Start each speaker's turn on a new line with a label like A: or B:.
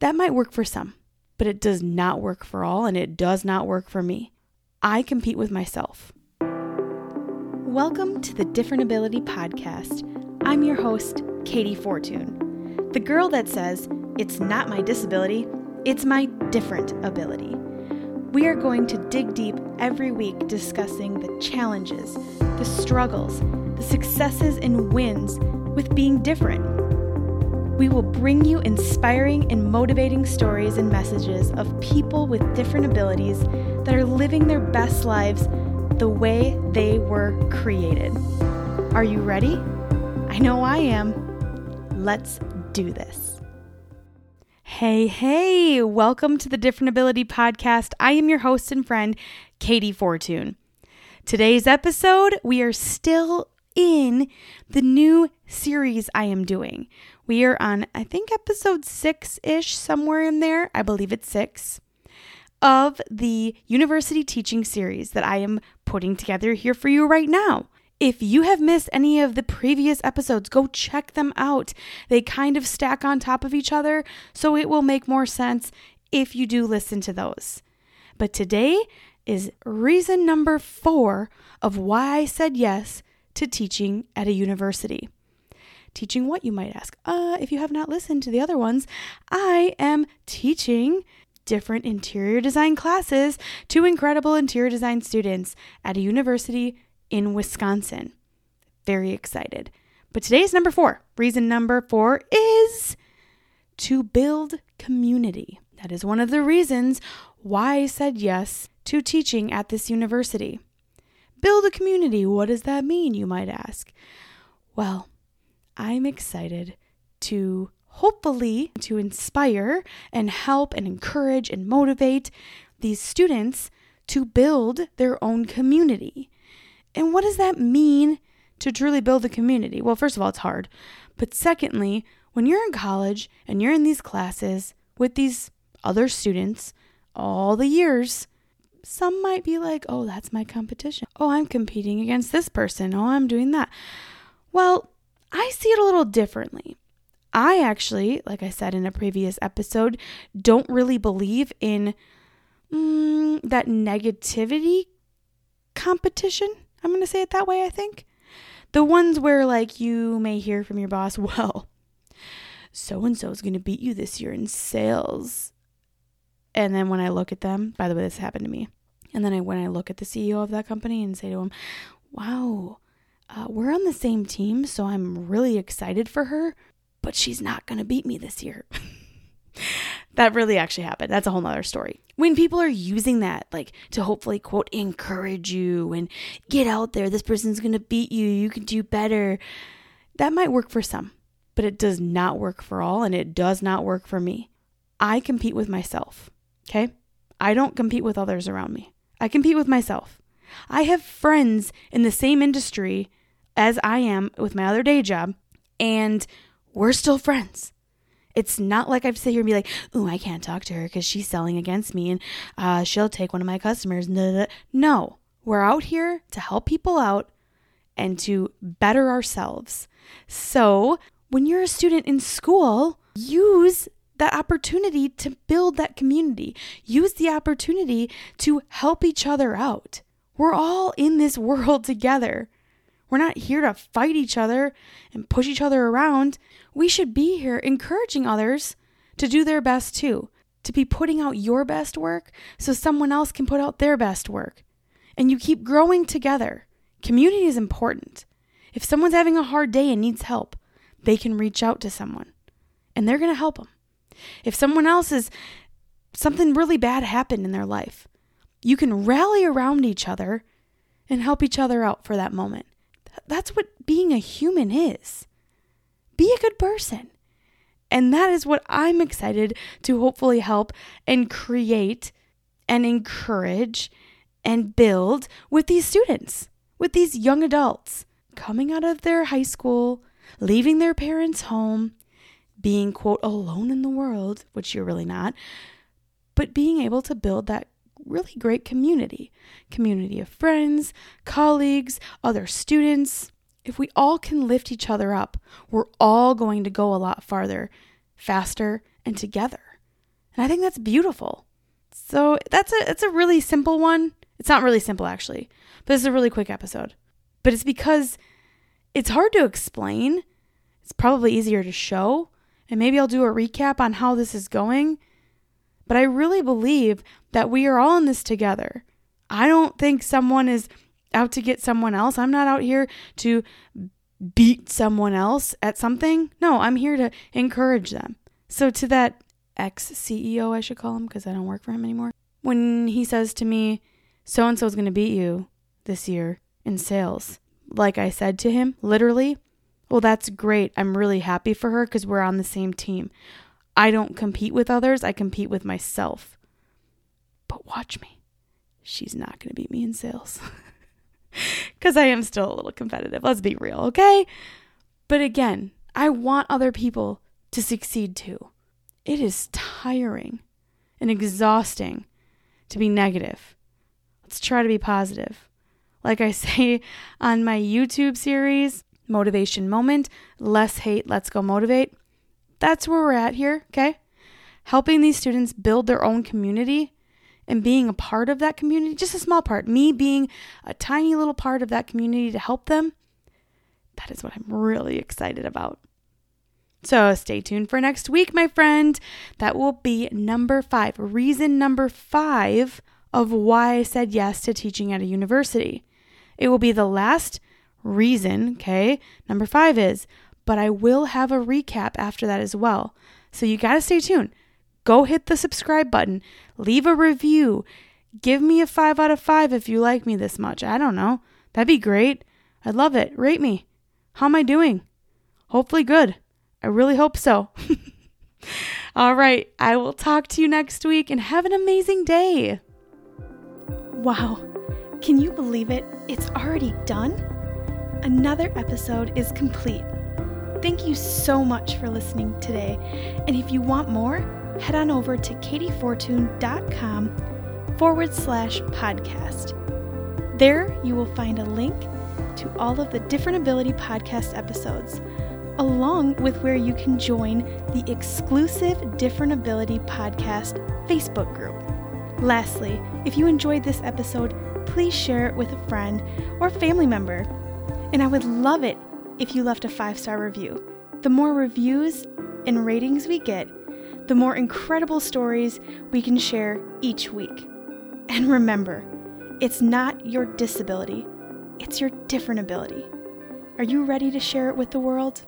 A: That might work for some, but it does not work for all, and it does not work for me. I compete with myself. Welcome to the Different Ability Podcast. I'm your host, Katey Fortun, the girl that says, It's not my disability, it's my different ability. We are going to dig deep every week discussing the challenges, the struggles, the successes, and wins with being different. We will bring you inspiring and motivating stories and messages of people with different abilities that are living their best lives the way they were created. Are you ready? I know I am. Let's do this. Hey, hey, welcome to the Different Ability Podcast. I am your host and friend, Katey Fortun. Today's episode, we are still in the new series I am doing. We are on, I think, episode six ish, somewhere in there. I believe it's six of the university teaching series that I am putting together here for you right now. If you have missed any of the previous episodes, go check them out. They kind of stack on top of each other, so it will make more sense if you do listen to those. But today is reason number four of why I said yes to teaching at a university. Teaching what, you might ask? Uh, if you have not listened to the other ones, I am teaching different interior design classes to incredible interior design students at a university in Wisconsin. Very excited. But today's number four. Reason number four is to build community. That is one of the reasons why I said yes to teaching at this university. Build a community. What does that mean, you might ask? Well, I'm excited to hopefully to inspire and help and encourage and motivate these students to build their own community. And what does that mean to truly build a community? Well, first of all, it's hard. But secondly, when you're in college and you're in these classes with these other students all the years, some might be like, oh, that's my competition. Oh, I'm competing against this person. Oh, I'm doing that. Well, I see it a little differently. I actually, like I said in a previous episode, don't really believe in mm, that negativity competition. I'm going to say it that way, I think. The ones where, like, you may hear from your boss, well, so and so is going to beat you this year in sales. And then when I look at them, by the way, this happened to me. And then I, when I look at the CEO of that company and say to him, wow, uh, we're on the same team, so I'm really excited for her, but she's not going to beat me this year. that really actually happened. That's a whole nother story. When people are using that, like to hopefully, quote, encourage you and get out there, this person's going to beat you, you can do better, that might work for some, but it does not work for all, and it does not work for me. I compete with myself, okay? I don't compete with others around me. I compete with myself. I have friends in the same industry as I am with my other day job, and we're still friends. It's not like I've sit here and be like, "Ooh, I can't talk to her because she's selling against me, and uh, she'll take one of my customers." No, we're out here to help people out and to better ourselves. So when you're a student in school, use that opportunity to build that community. Use the opportunity to help each other out. We're all in this world together. We're not here to fight each other and push each other around. We should be here encouraging others to do their best too, to be putting out your best work so someone else can put out their best work. And you keep growing together. Community is important. If someone's having a hard day and needs help, they can reach out to someone and they're going to help them. If someone else is something really bad happened in their life, you can rally around each other and help each other out for that moment. That's what being a human is. Be a good person. And that is what I'm excited to hopefully help and create and encourage and build with these students, with these young adults coming out of their high school, leaving their parents' home, being, quote, alone in the world, which you're really not, but being able to build that really great community community of friends, colleagues, other students. If we all can lift each other up, we're all going to go a lot farther, faster, and together. And I think that's beautiful. So that's a it's a really simple one. It's not really simple actually, but it's a really quick episode. But it's because it's hard to explain. It's probably easier to show. And maybe I'll do a recap on how this is going. But I really believe that we are all in this together. I don't think someone is out to get someone else. I'm not out here to beat someone else at something. No, I'm here to encourage them. So, to that ex CEO, I should call him because I don't work for him anymore, when he says to me, so and so is going to beat you this year in sales, like I said to him, literally, well, that's great. I'm really happy for her because we're on the same team. I don't compete with others, I compete with myself. But watch me. She's not going to beat me in sales. Because I am still a little competitive. Let's be real, okay? But again, I want other people to succeed too. It is tiring and exhausting to be negative. Let's try to be positive. Like I say on my YouTube series, Motivation Moment, Less Hate, Let's Go Motivate, that's where we're at here, okay? Helping these students build their own community and being a part of that community, just a small part, me being a tiny little part of that community to help them, that is what I'm really excited about. So stay tuned for next week, my friend. That will be number five. Reason number five of why I said yes to teaching at a university. It will be the last reason, okay? Number five is, but I will have a recap after that as well. So you got to stay tuned. Go hit the subscribe button, leave a review, give me a five out of five if you like me this much. I don't know. That'd be great. I'd love it. Rate me. How am I doing? Hopefully, good. I really hope so. All right. I will talk to you next week and have an amazing day. Wow. Can you believe it? It's already done? Another episode is complete. Thank you so much for listening today. And if you want more, head on over to kateyfortun.com forward slash podcast. There you will find a link to all of the Different Ability podcast episodes, along with where you can join the exclusive Different Ability podcast Facebook group. Lastly, if you enjoyed this episode, please share it with a friend or family member. And I would love it if you left a five star review. The more reviews and ratings we get, the more incredible stories we can share each week. And remember, it's not your disability, it's your different ability. Are you ready to share it with the world?